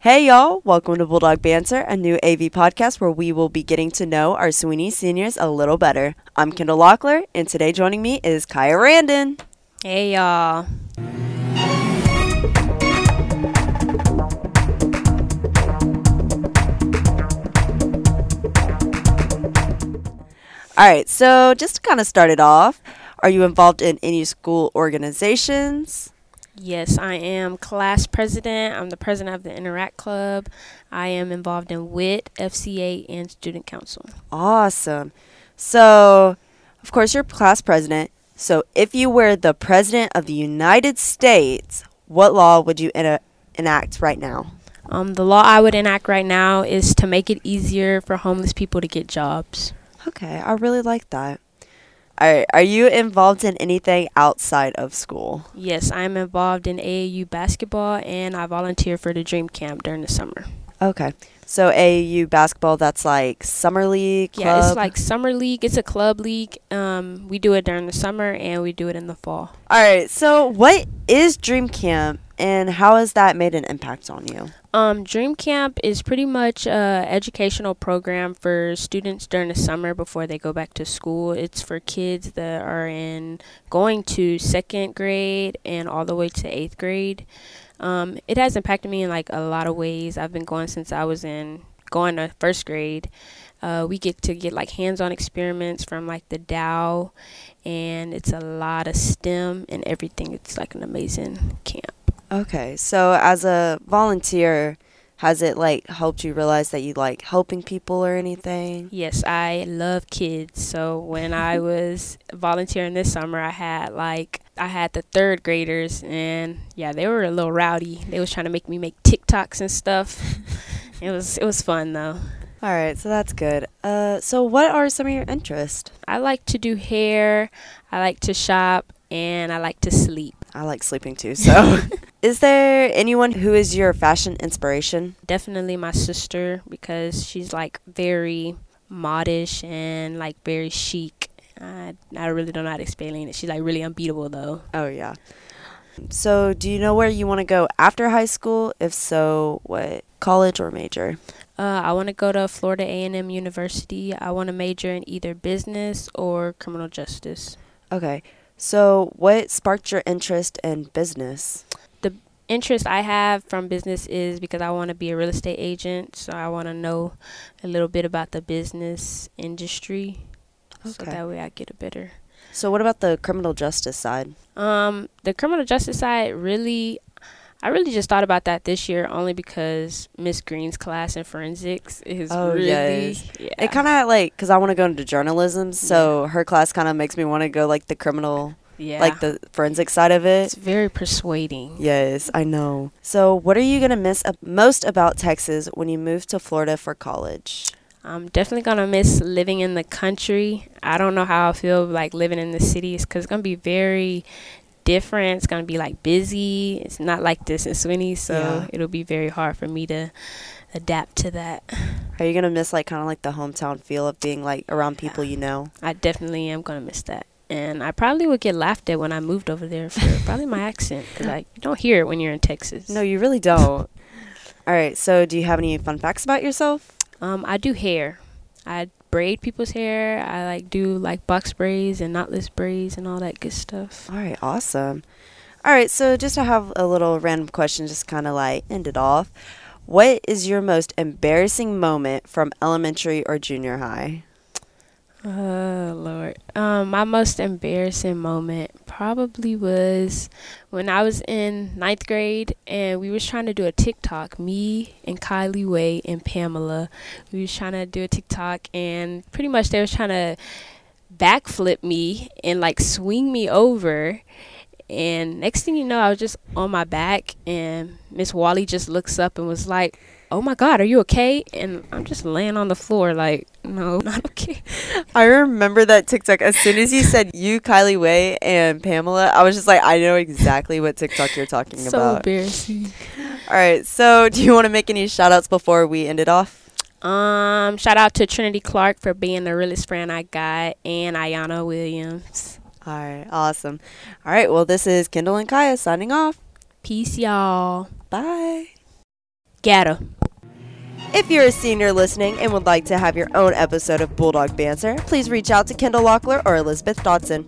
Hey, y'all. Welcome to Bulldog Banter, a new AV podcast where we will be getting to know our Sweeney seniors a little better. I'm Kendall Lockler, and today joining me is Kaya Randon. Hey, y'all. All right, so just to kind of start it off, are you involved in any school organizations? Yes, I am class president. I'm the president of the Interact Club. I am involved in WIT, FCA, and Student Council. Awesome. So, of course, you're class president. So, if you were the president of the United States, what law would you ena- enact right now? Um, the law I would enact right now is to make it easier for homeless people to get jobs. Okay, I really like that. All right, are you involved in anything outside of school? Yes, I'm involved in AAU basketball and I volunteer for the Dream Camp during the summer. Okay, so AAU basketball, that's like summer league, club? Yeah, it's like summer league. It's a club league. Um, we do it during the summer and we do it in the fall. All right, so what is Dream Camp and how has that made an impact on you? Um, Dream Camp is pretty much a educational program for students during the summer before they go back to school. It's for kids that are in going to second grade and all the way to eighth grade. Um, it has impacted me in like a lot of ways. I've been going since I was in going to first grade. Uh, we get to get like hands-on experiments from like the Dow, and it's a lot of STEM and everything. It's like an amazing camp. Okay, so as a volunteer, has it like helped you realize that you like helping people or anything? Yes, I love kids. So when I was volunteering this summer, I had like I had the third graders, and yeah, they were a little rowdy. They was trying to make me make TikToks and stuff. it was it was fun though. All right, so that's good. Uh, so what are some of your interests? I like to do hair. I like to shop, and I like to sleep. I like sleeping too. So, is there anyone who is your fashion inspiration? Definitely my sister because she's like very modish and like very chic. I I really don't know how to explain it. She's like really unbeatable though. Oh yeah. So, do you know where you want to go after high school? If so, what college or major? Uh, I want to go to Florida A&M University. I want to major in either business or criminal justice. Okay. So, what sparked your interest in business? Interest I have from business is because I want to be a real estate agent. So, I want to know a little bit about the business industry. Okay. So that way I get a better. So, what about the criminal justice side? Um, the criminal justice side really I really just thought about that this year only because Miss Green's class in forensics is oh, really yes. yeah. It kind of like cuz I want to go into journalism, so yeah. her class kind of makes me want to go like the criminal yeah. like the forensic side of it. It's very persuading. Yes, I know. So, what are you going to miss most about Texas when you move to Florida for college? I'm definitely gonna miss living in the country. I don't know how I feel like living in the cities because it's gonna be very different. It's gonna be like busy. It's not like this in Sweeney, so yeah. it'll be very hard for me to adapt to that. Are you gonna miss like kind of like the hometown feel of being like around people you know? I definitely am gonna miss that, and I probably would get laughed at when I moved over there for probably my accent because like you don't hear it when you're in Texas. No, you really don't. All right, so do you have any fun facts about yourself? Um, I do hair. I braid people's hair. I like do like box braids and knotless braids and all that good stuff. All right, awesome. All right, so just to have a little random question, just kind of like end it off. What is your most embarrassing moment from elementary or junior high? Oh Lord. Um, my most embarrassing moment probably was when I was in ninth grade and we was trying to do a TikTok. Me and Kylie Way and Pamela. We was trying to do a TikTok and pretty much they was trying to backflip me and like swing me over. And next thing you know, I was just on my back and Miss Wally just looks up and was like, oh my god are you okay? And i'm just laying on the floor like no not okay. I remember that tiktok as soon as you said you kylie way and pamela i was just like i know exactly what tiktok you're talking so about. so embarrassing. All right so do you want to make any shout outs before we end it off? Um shout out to trinity clark for being the realest friend i got and ayana williams. All right awesome. All right well this is kendall and kaya signing off. Peace y'all. Bye. Gatta. If you're a senior listening and would like to have your own episode of Bulldog Banter, please reach out to Kendall Lockler or Elizabeth Dodson.